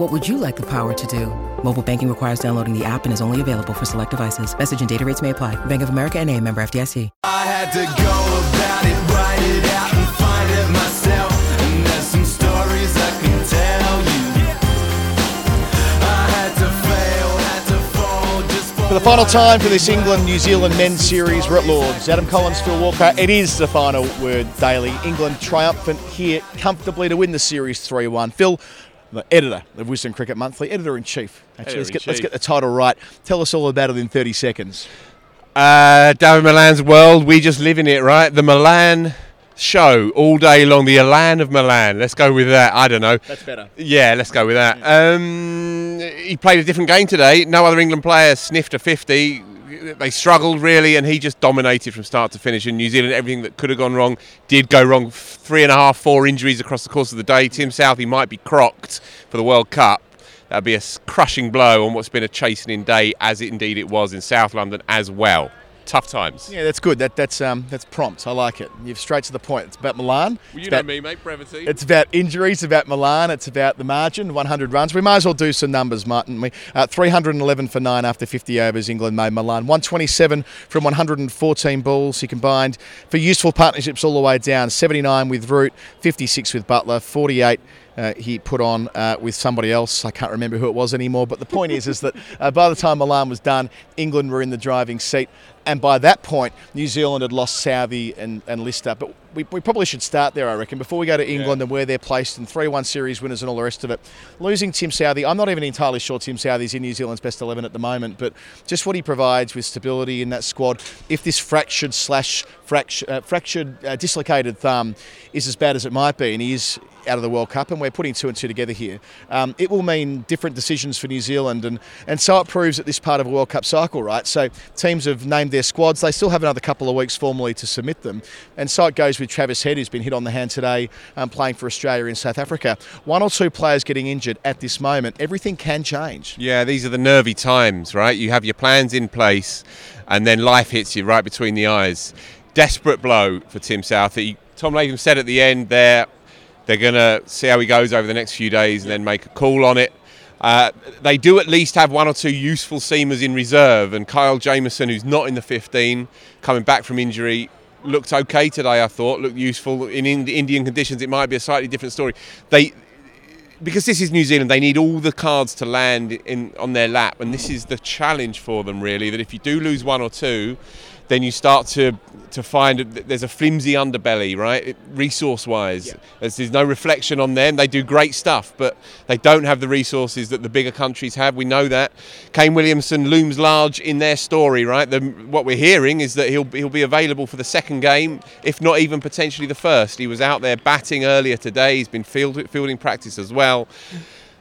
What would you like the power to do? Mobile banking requires downloading the app and is only available for select devices. Message and data rates may apply. Bank of America and a member FDIC. I had to go about it, write it out and find it myself. And there's some stories I can tell you. I had to fail, had to fall just for For the final time for this England New Zealand men's series, we're at Lords. Adam Collins, Phil Walker. It is the final word daily. England triumphant here comfortably to win the series 3 1. Phil, the editor of Wisden Cricket Monthly, editor in chief. Actually, let's get, let's get the title right. Tell us all about it in 30 seconds. Uh, Dawid Malan's world, we just live in it, right? The Malan show all day long, the Elan of Malan. Let's go with that. I don't know. That's better. Yeah, let's go with that. Um, he played a different game today. No other England player sniffed a 50. They struggled really, and he just dominated from start to finish. In New Zealand, everything that could have gone wrong did go wrong. Three and a half, four injuries across the course of the day. Tim Southee might be crocked for the World Cup. That'd be a crushing blow on what's been a chastening day, as indeed it was in South London as well. Tough times. Yeah, that's good. That, that's um, that's prompt. I like it. You're straight to the point. It's about Malan. Well, you know about- me, mate. Brevity. It's about injuries, about Malan, it's about the margin, 100 runs. We might as well do some numbers, Martin. We uh, 311 for nine after 50 overs. England made Malan 127 from 114 balls. He combined for useful partnerships all the way down. 79 with Root, 56 with Buttler, 48. Uh, he put on uh, with somebody else. I can't remember who it was anymore. But the point is, is that uh, by the time Malan was done, England were in the driving seat, and by that point, New Zealand had lost Southee and, and Lister. But we, we probably should start there, I reckon, before we go to England and where they're placed and 3 1 series winners and all the rest of it. Losing Tim Southee, I'm not even entirely sure Tim Southee's in New Zealand's best 11 at the moment, but just what he provides with stability in that squad, if this fractured slash fracture, uh, fractured, uh, dislocated thumb is as bad as it might be, and he is out of the World Cup, and we're putting two and two together here. Um, it will mean different decisions for New Zealand, and, and so it proves that this part of a World Cup cycle, right? So teams have named their squads. They still have another couple of weeks formally to submit them, and so it goes with Travis Head, who's been hit on the hand today, um, playing for Australia in South Africa. One or two players getting injured at this moment. Everything can change. Yeah, these are the nervy times, right? You have your plans in place, and then life hits you right between the eyes. Desperate blow for Tim Southee. Tom Latham said at the end there, they're going to see how he goes over the next few days and then make a call on it. Uh, they do at least have one or two useful seamers in reserve, and Kyle Jamieson, who's not in the 15, coming back from injury, looked okay today. I thought looked useful in Ind- Indian conditions. It might be a slightly different story. They because this is New Zealand, they need all the cards to land in on their lap, and this is the challenge for them really. That if you do lose one or two, then you start to to find there's a flimsy underbelly, right? Resource wise, there's, there's no reflection on them. They do great stuff, but they don't have the resources that the bigger countries have. We know that. Kane Williamson looms large in their story, right? The, what we're hearing is that he'll he'll be available for the second game, if not even potentially the first. He was out there batting earlier today. He's been field, fielding practice as well.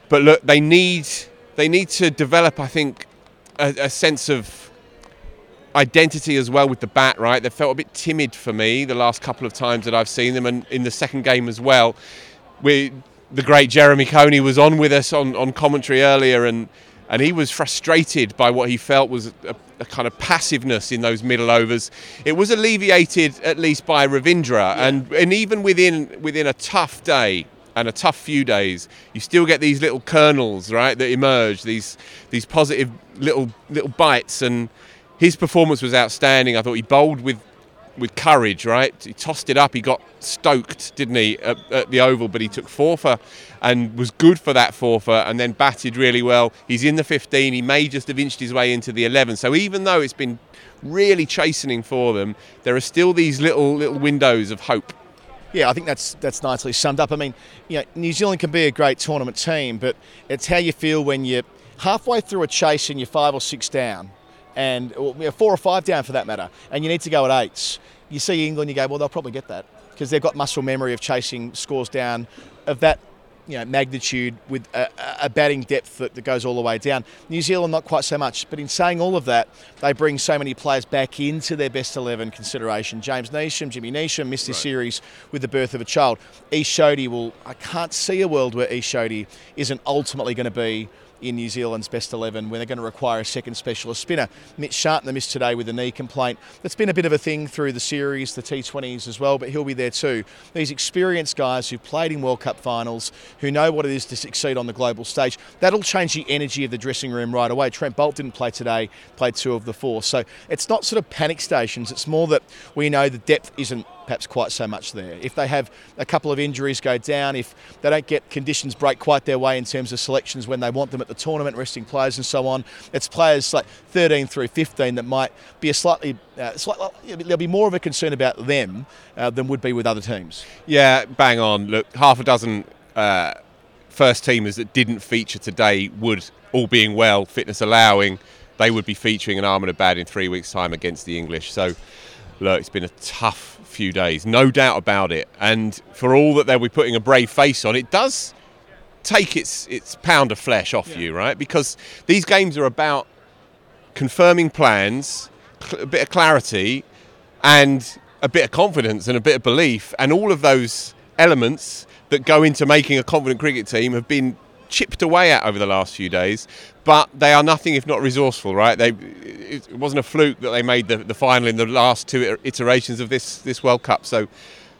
But look, they need they need to develop, I think, a, a sense of identity as well with the bat, right? They felt a bit timid for me the last couple of times that I've seen them, and in the second game as well. We, the great Jeremy Coney was on with us on, on commentary earlier, and and he was frustrated by what he felt was a, a kind of passiveness in those middle overs. It was alleviated at least by Ravindra, and and even within within a tough day and a tough few days, you still get these little kernels, right, that emerge. These these positive little little bites and his performance was outstanding. I thought he bowled with with courage, right? He tossed it up. He got stoked, didn't he, at, at, the Oval? But he took four for and was good for that four for and then batted really well. He's in the 15. He may just have inched his way into the 11. So even though it's been really chastening for them, there are still these little little windows of hope. Yeah, I think that's that's nicely summed up. I mean, you know, New Zealand can be a great tournament team, but it's how you feel when you're halfway through a chase and you're five or six down and or, four or five down for that matter, and you need to go at eights. You see England, you go, well, they'll probably get that because they've got muscle memory of chasing scores down of that you know, magnitude with a, a batting depth that, that, goes all the way down. New Zealand, not quite so much. But in saying all of that, they bring so many players back into their best 11 consideration. James Neesham, Jimmy Neesham missed this right. series with the birth of a child. Ish Sodhi will, I can't see a world where Ish Sodhi isn't ultimately going to be in New Zealand's best 11 when they're going to require a second specialist spinner. Mitch Santner missed today with a knee complaint. That's been a bit of a thing through the series, the T20s as well, but he'll be there too. These experienced guys who've played in World Cup finals, who know what it is to succeed on the global stage, that'll change the energy of the dressing room right away. Trent Boult didn't play today, played two of the four. So it's not sort of panic stations, it's more that we know the depth isn't perhaps quite so much there. If they have a couple of injuries go down, if they don't get conditions break quite their way in terms of selections when they want them at the tournament, resting players and so on, it's players like 13 through 15 that might be a slightly, uh, slightly there'll be more of a concern about them uh, than would be with other teams. Yeah, bang on. Look, half a dozen. Uh, first teamers that didn't feature today would, all being well, fitness allowing, they would be featuring an arm and a bad in three weeks' time against the English. So, look, it's been a tough few days, no doubt about it. And for all that they'll be putting a brave face on, it does take its its pound of flesh off yeah. you, right? Because these games are about confirming plans, a bit of clarity, and a bit of confidence and a bit of belief, and all of those elements that go into making a confident cricket team have been chipped away at over the last few days but they are nothing if not resourceful, right? They, it wasn't a fluke that they made the, the final in the last two iterations of this, this World Cup. So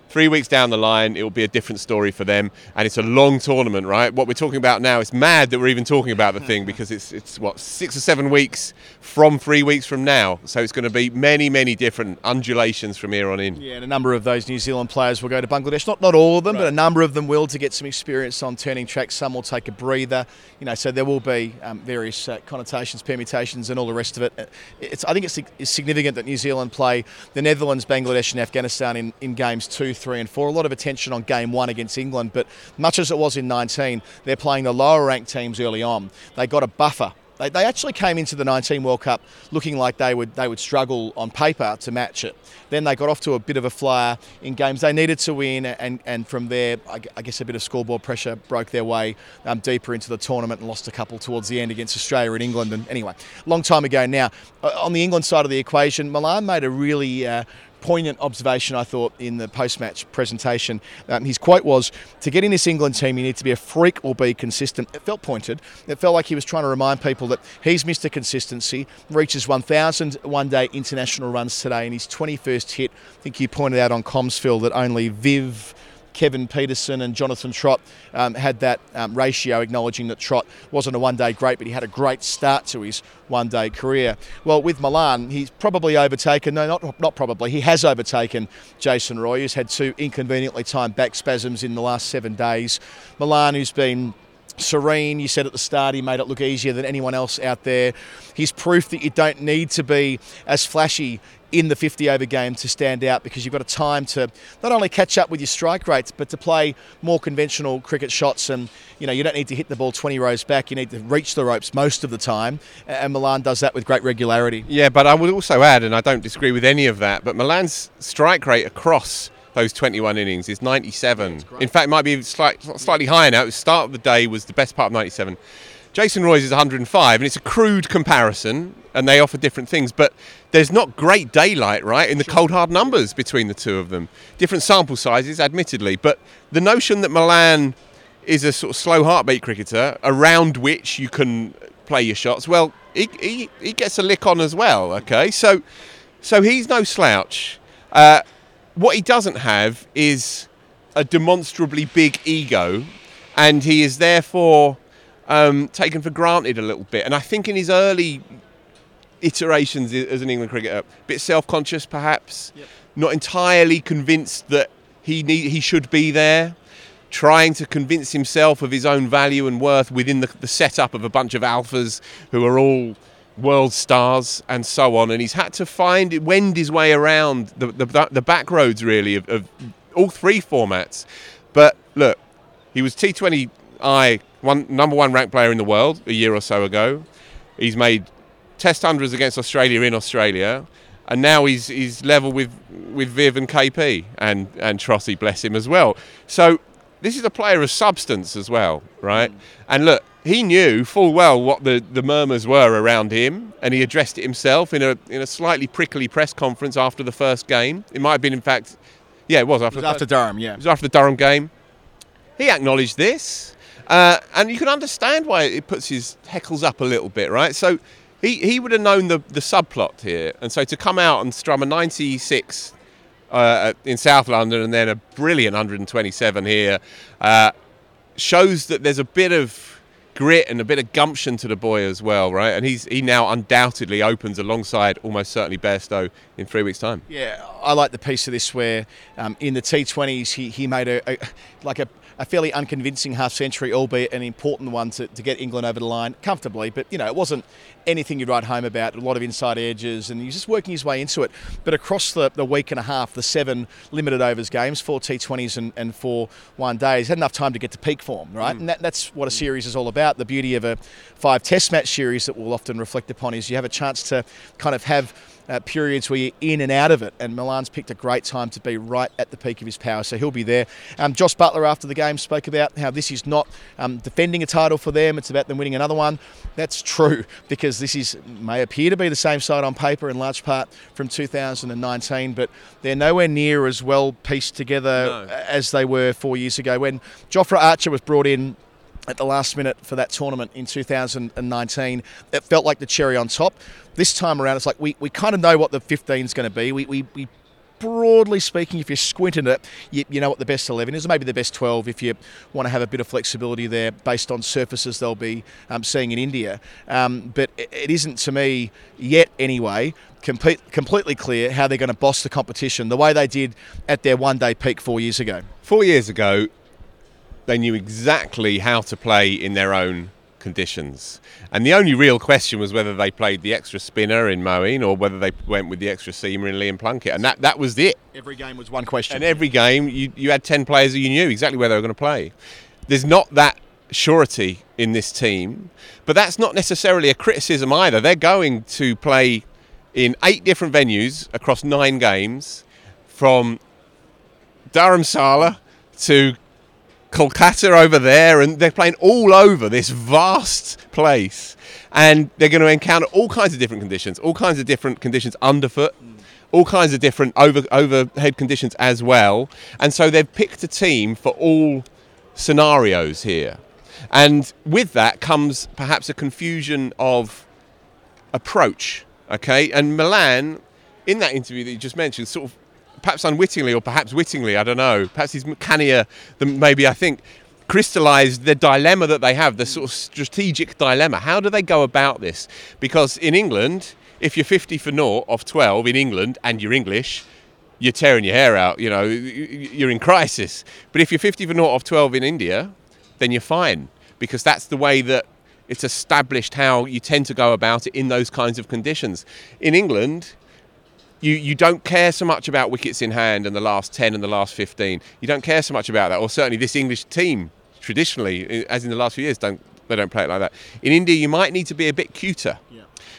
Three weeks down the line, it will be a different story for them, and it's a long tournament, right? What we're talking about now, it's mad that we're even talking about the thing because it's it's what six or seven weeks from three weeks from now, so it's going to be many many different undulations from here on in. Yeah, and a number of those New Zealand players will go to Bangladesh. Not not all of them, right. but a number of them will to get some experience on turning tracks. Some will take a breather, you know. So there will be um, various uh, connotations, permutations, and all the rest of it. It's I think it's, it's significant that New Zealand play the Netherlands, Bangladesh, and Afghanistan in, in games two three, and four. A lot of attention on game one against England, but much as it was in 19, they're playing the lower ranked teams early on. They got a buffer they, they actually came into the 19 World Cup looking like they would they would struggle on paper to match it. Then they got off to a bit of a flyer in games they needed to win, and, and from there, I, guess a bit of scoreboard pressure broke their way um, deeper into the tournament and lost a couple towards the end against Australia and England. And anyway, long time ago now. Uh, on the England side of the equation, Malan made a really uh, poignant observation, I thought, in the post match presentation. Um, his quote was To get in this England team, you need to be a freak or be consistent. It felt pointed. It felt like he was trying to remind people that he's Mr. Consistency, reaches 1,000 one day international runs today in his 21st hit. I think you pointed out on Comsville that only Viv. Kevin Pietersen and Jonathan Trott um, had that um, ratio, acknowledging that Trott wasn't a one day great, but he had a great start to his one day career. Well, with Malan, he's probably overtaken, no, not, not probably, he has overtaken Jason Roy, who's had two inconveniently timed back spasms in the last seven days. Malan, who's been serene. You said at the start he made it look easier than anyone else out there. He's proof that you don't need to be as flashy in the 50 over game to stand out because you've got a time to not only catch up with your strike rates but to play more conventional cricket shots and you know you don't need to hit the ball 20 rows back you need to reach the ropes most of the time and Malan does that with great regularity Yeah, but I would also add, and I don't disagree with any of that, but Malan's strike rate across those 21 innings is 97. In fact, it might be slight, slightly higher now. The start of the day was the best part of 97. Jason Roy's is 105, and it's a crude comparison, and they offer different things, but there's not great daylight, right, in the cold hard numbers between the two of them. Different sample sizes, admittedly, but the notion that Malan is a sort of slow heartbeat cricketer around which you can play your shots. Well, he, he, he gets a lick on as well. Okay, so so he's no slouch. Uh, what he doesn't have is a demonstrably big ego, and he is therefore um, taken for granted a little bit. And I think in his early iterations as an England cricketer, a bit self-conscious perhaps, not entirely convinced that he need, he should be there, trying to convince himself of his own value and worth within the, the setup of a bunch of alphas who are all world stars and so on. And he's had to find wend his way around the the, the back roads really of, of all three formats. But look, he was T20I one number one ranked player in the world a year or so ago. He's made Test hundreds against Australia in Australia, and now he's he's level with with Viv and KP and and Trossi, bless him as well. So this is a player of substance as well, right? Mm. And look, he knew full well what the, the murmurs were around him, and he addressed it himself in a in a slightly prickly press conference after the first game. It might have been, in fact, yeah, it was after It was after Durham yeah it was after the Durham game. He acknowledged this, uh, and you can understand why it puts his heckles up a little bit, right? So he, he would have known the, the subplot here, and so to come out and strum a 96 uh, in South London and then a brilliant 127 here uh, shows that there's a bit of grit and a bit of gumption to the boy as well, right? And he's he now undoubtedly opens alongside almost certainly Bairstow in three weeks' time. Yeah, I like the piece of this where um, in the T20s he, he made a, a like a, a fairly unconvincing half century, albeit an important one to, to get England over the line comfortably. But you know, it wasn't anything you'd write home about. A lot of inside edges, and he's just working his way into it. But across the, the week and a half, the seven limited overs games, four T20s and, and four one days, had enough time to get to peak form, right? Mm. And that, that's what a series is all about. The beauty of a five Test match series that we'll often reflect upon is you have a chance to kind of have uh, periods where you're in and out of it. And Malan's picked a great time to be right at the peak of his power, so he'll be there. Um, Jos Buttler, after the game, spoke about how this is not um, defending a title for them; it's about them winning another one. That's true because this is may appear to be the same side on paper in large part from 2019, but they're nowhere near as well pieced together as they were four years ago when Jofra Archer was brought in at the last minute for that tournament in 2019. It felt like the cherry on top. This time around, it's like we, we kind of know what the 15 is going to be. We, we, we broadly speaking, if you're squinting at it, you, you know what the best 11 is, maybe the best 12 if you want to have a bit of flexibility there based on surfaces they'll be um, seeing in India. Um, but it, it isn't, to me, yet anyway, complete, completely clear how they're going to boss the competition the way they did at their one day peak four years ago. Four years ago, they knew exactly how to play in their own conditions. And the only real question was whether they played the extra spinner in Moeen or whether they went with the extra seamer in Liam Plunkett. And that, that was it. Every game was one question. And every game, you, you had 10 players that you knew exactly where they were going to play. There's not that surety in this team, but that's not necessarily a criticism either. They're going to play in eight different venues across nine games from Dharamsala to Kolkata over there, and they're playing all over this vast place. And they're going to encounter all kinds of different conditions, all kinds of different conditions underfoot, all kinds of different over overhead conditions as well. And so they've picked a team for all scenarios here. And with that comes perhaps a confusion of approach. Okay, and Malan, in that interview that you just mentioned, sort of perhaps unwittingly or perhaps wittingly, I don't know, perhaps he's cannier than maybe I think, crystallized the dilemma that they have, the sort of strategic dilemma. How do they go about this? Because in England, if you're 50 for naught off 12 in England and you're English, you're tearing your hair out, you know, you're in crisis. But if you're 50 for naught off 12 in India, then you're fine because that's the way that it's established how you tend to go about it in those kinds of conditions. In England, you, you don't care so much about wickets in hand and the last 10 and the last 15. You don't care so much about that, or certainly this English team traditionally, as in the last few years, don't they don't play it like that. In India, you might need to be a bit cuter.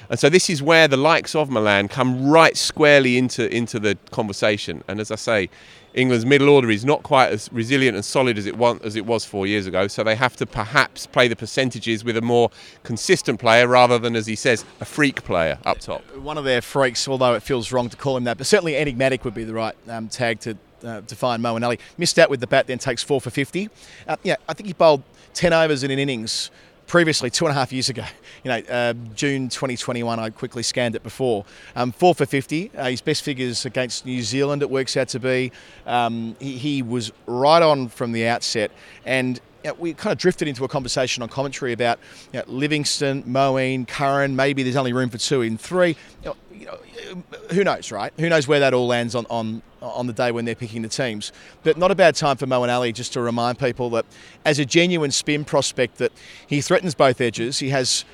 And so this is where the likes of Malan come right squarely into into the conversation. And as I say, England's middle order is not quite as resilient and solid as it was as it was four years ago. So they have to perhaps play the percentages with a more consistent player rather than, as he says, a freak player up top. One of their freaks, although it feels wrong to call him that, but certainly enigmatic would be the right um, tag to uh, define Moeen Ali. Missed out with the bat, then takes four for 50. Uh, yeah, I think he bowled 10 overs in an innings previously, two and a half years ago. You know, uh, June 2021, I quickly scanned it before. Um, four for 50. Uh, his best figures against New Zealand, it works out to be. Um, he, he was right on from the outset. And you know, we kind of drifted into a conversation on commentary about you know, Livingstone, Moeen, Curran. Maybe there's only room for two in three. You know, know, uh, who knows, right? Who knows where that all lands on, on on the day when they're picking the teams. But not a bad time for Moeen Ali just to remind people that as a genuine spin prospect that he threatens both edges. He has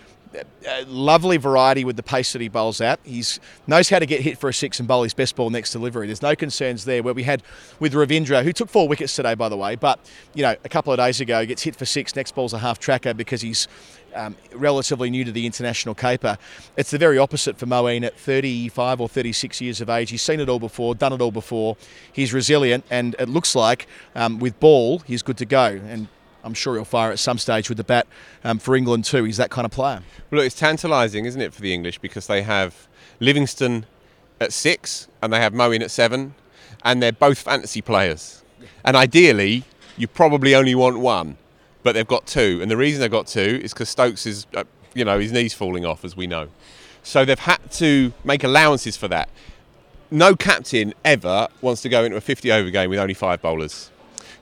lovely variety with the pace that he bowls at. He knows how to get hit for a six and bowl his best ball next delivery. There's no concerns there. Where we had with Ravindra, who took four wickets today, by the way, but you know a couple of days ago gets hit for six. Next ball's a half tracker because he's um, relatively new to the international caper. It's the very opposite for Moeen at 35 or 36 years of age. He's seen it all before, done it all before. He's resilient, and it looks like um, with ball he's good to go. And I'm sure he'll fire at some stage with the bat um, for England too. He's that kind of player. Well, look, it's tantalising, isn't it, for the English because they have Livingstone at six and they have Moeen at seven, and they're both fantasy players. And ideally, you probably only want one, but they've got two. And the reason they've got two is because Stokes is, uh, you know, his knees falling off, as we know. So they've had to make allowances for that. No captain ever wants to go into a 50 over game with only five bowlers.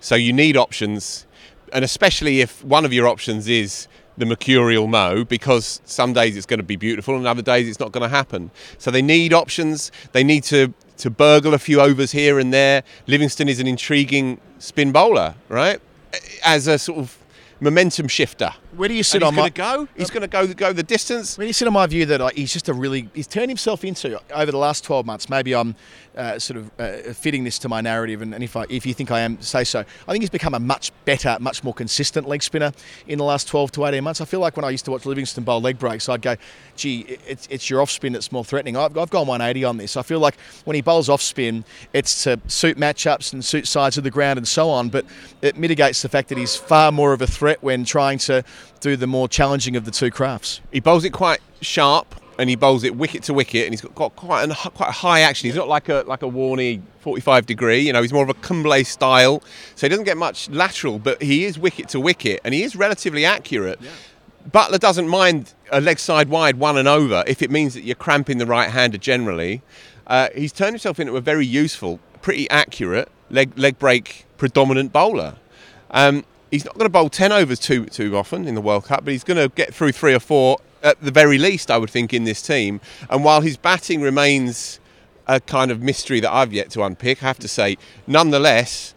So you need options and especially if one of your options is the mercurial Mo, because some days it's going to be beautiful and other days it's not going to happen. So they need options. They need to to burgle a few overs here and there. Livingstone is an intriguing spin bowler, right? As a sort of momentum shifter. Where do you sit and on he's my? to go? He's going to go go the distance. Where do you sit on my view that like, he's just a really he's turned himself into over the last 12 months. Maybe I'm uh, sort of uh, fitting this to my narrative, and, and if I if you think I am, say so. I think he's become a much better, much more consistent leg spinner in the last 12 to 18 months. I feel like when I used to watch Livingstone bowl leg breaks, I'd go, gee, it's, it's your off spin that's more threatening. I've, I've gone 180 on this. I feel like when he bowls off spin, it's to suit matchups and suit sides of the ground and so on, but it mitigates the fact that he's far more of a threat when trying to do the more challenging of the two crafts. He bowls it quite sharp and he bowls it wicket to wicket, and he's got, quite a quite high action. He's not like a like a Warney 45 degree, you know. He's more of a Kumble style, so he doesn't get much lateral, but he is wicket to wicket, and he is relatively accurate. Buttler doesn't mind a leg side wide one and over if it means that you're cramping the right hander generally. Uh, he's turned himself into a very useful, pretty accurate leg leg break predominant bowler. Um, he's not going to bowl 10 overs too too often in the World Cup, but he's going to get through three or four at the very least, I would think, in this team. And while his batting remains a kind of mystery that I've yet to unpick, I have to say, nonetheless,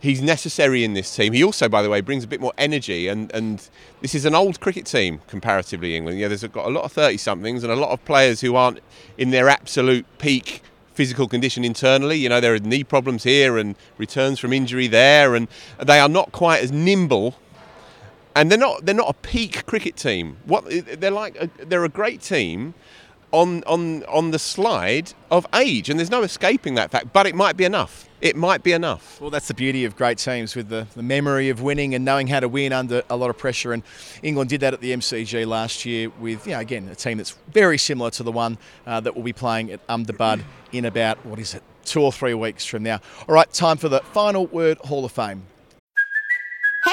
he's necessary in this team. He also, by the way, brings a bit more energy, and, and this is an old cricket team comparatively. England, yeah, there's got a lot of thirty somethings and a lot of players who aren't in their absolute peak physical condition internally. You know, there are knee problems here and returns from injury there, and they are not quite as nimble. And they're not they're not a peak cricket team. What they're like a, they're a great team on on on the slide of age, and there's no escaping that fact. But it might be enough. It might be enough. Well, that's the beauty of great teams with the, the memory of winning and knowing how to win under a lot of pressure. And England did that at the MCG last year with, you know, again, a team that's very similar to the one uh, that will be playing at Ahmedabad in about, what is it, two or three weeks from now. All right, time for the final word Hall of Fame.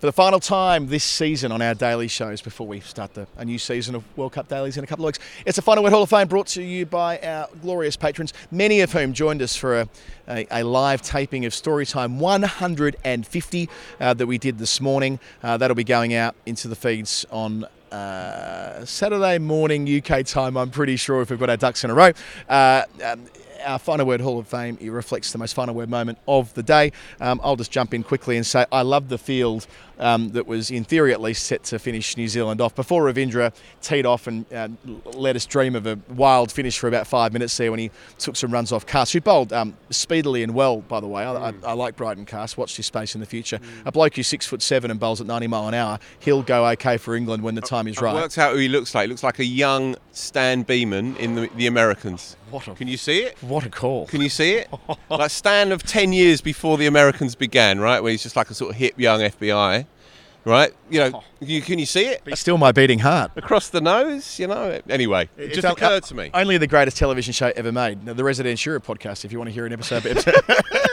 For the final time this season on our daily shows before we start the, a new season of World Cup dailies in a couple of weeks, it's a Final Word Hall of Fame brought to you by our glorious patrons, many of whom joined us for a, a, a live taping of Storytime 150 uh, that we did this morning. Uh, that'll be going out into the feeds on uh, Saturday morning UK time, I'm pretty sure, if we've got our ducks in a row. Uh, um, our Final Word Hall of Fame it reflects the most final word moment of the day. Um, I'll just jump in quickly and say I love the field um, that was, in theory at least, set to finish New Zealand off before Ravindra teed off and uh, let us dream of a wild finish for about five minutes there when he took some runs off Carse, who bowled um, speedily and well, by the way. I, I, I like Brydon Carse. Watch his space in the future. A bloke who's six foot seven and bowls at 90 mile an hour, he'll go okay for England when the time is I've right. worked out who he looks like. He looks like a young Stan Beeman in the, the Americans. What a- Can you see it? What a call! Can you see it? like Stan of 10 years before the Americans began, right? Where he's just like a sort of hip young FBI, right? You know, you, can you see it? It's still my beating heart. Across the nose, you know? Anyway, it It's just o- occurred to me. Only the greatest television show ever made. Now, the Resident Shura podcast, if you want to hear an episode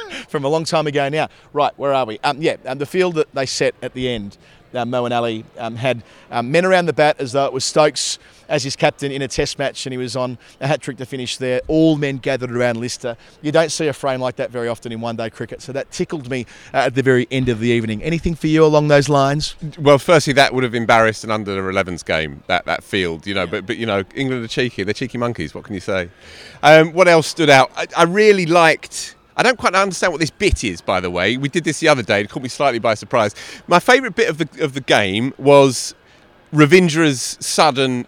from a long time ago now. Right, where are we? Um, yeah, um, the field that they set at the end, uh, Moeen Ali um, had um, men around the bat as though it was Stokes as his captain in a test match and he was on a hat trick to finish there. All men gathered around Lister. You don't see a frame like that very often in one day cricket, so that tickled me uh, at the very end of the evening. Anything for you along those lines? Well, firstly, that would have embarrassed an under 11s game, that, that field, you know. But, but, you know, England are cheeky. They're cheeky monkeys. What can you say? Um, what else stood out? I, I really liked. I don't quite understand what this bit is, by the way. We did this the other day. It caught me slightly by surprise. My favourite bit of the of the game was Ravindra's sudden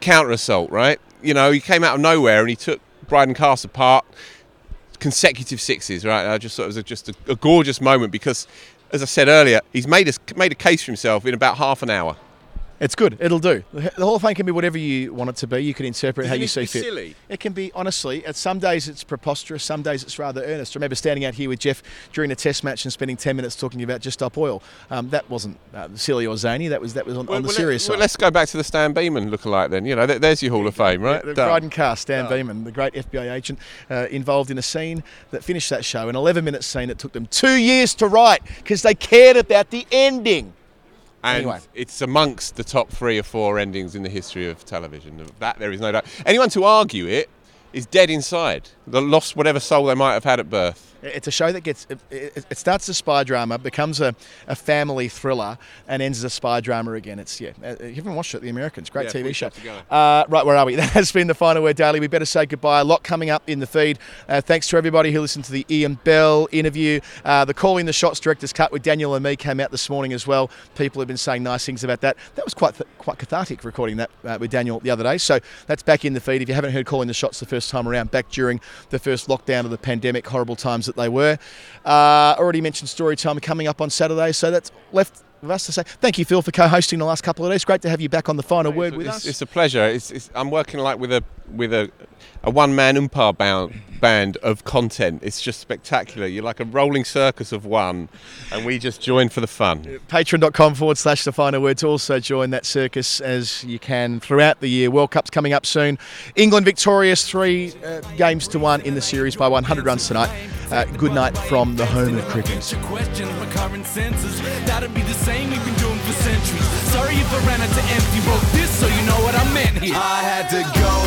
counter assault. Right? You know, he came out of nowhere and he took Brydon Carse apart. Consecutive sixes. Right? I just thought it was a, just a, a gorgeous moment because, as I said earlier, he's made a made a case for himself in about half an hour. It's good. It'll do. The Hall of Fame can be whatever you want it to be. You can interpret Does how you see fit. silly? It can be honestly. At some days it's preposterous. Some days it's rather earnest. I remember standing out here with Jeff during a Test match and spending ten minutes talking about just up oil. Um, that wasn't uh, silly or zany. That was that was on, on the Well, serious let, side. Well, let's go back to the Stan Beeman lookalike then. You know, there- there's your Hall of Fame, right? The Done. Brydon Carse, Stan Beeman, the great FBI agent, uh, involved in a scene that finished that show, an 11 minute scene that took them two years to write because they cared about the ending. And Anyway. it's amongst the top three or four endings in the history of television. Of That there is no doubt. Anyone to argue it is dead inside. Lost whatever soul they might have had at birth. It's a show that gets it, it, it starts as a spy drama, becomes a, a family thriller, and ends as a spy drama again. It's yeah, uh, you haven't watched it, The Americans, great Yeah, TV show. have to go. Uh, right, where are we? That has been the final word daily. We better say goodbye. A lot coming up in the feed. Uh, thanks to everybody who listened to the Ian Bell interview. Uh, the Calling the Shots director's cut with Daniel and me came out this morning as well. People have been saying nice things about that. That was quite th- quite cathartic recording that uh, with Daniel the other day. So that's back in the feed. If you haven't heard Calling the Shots the first time around, back during the first lockdown of the pandemic, horrible times that they were. Uh, already mentioned story time coming up on Saturday. So that's left with us to say thank you, Phil, for co-hosting the last couple of days. Great to have you back on the final word with it's, us. it's a pleasure. It's, it's, I'm working like with a with a, a one man umpire band, band of content. It's just spectacular. You're like a rolling circus of one, and we just join for the fun. patreon.com forward slash the final word to also join that circus as you can throughout the year. World Cup's coming up soon. England victorious, three uh, games to one in the series by 100 runs tonight. Uh, good night from the home of cricket. Centuries. Sorry if I ran out to empty. Wrote this so you know what I meant here. I had to go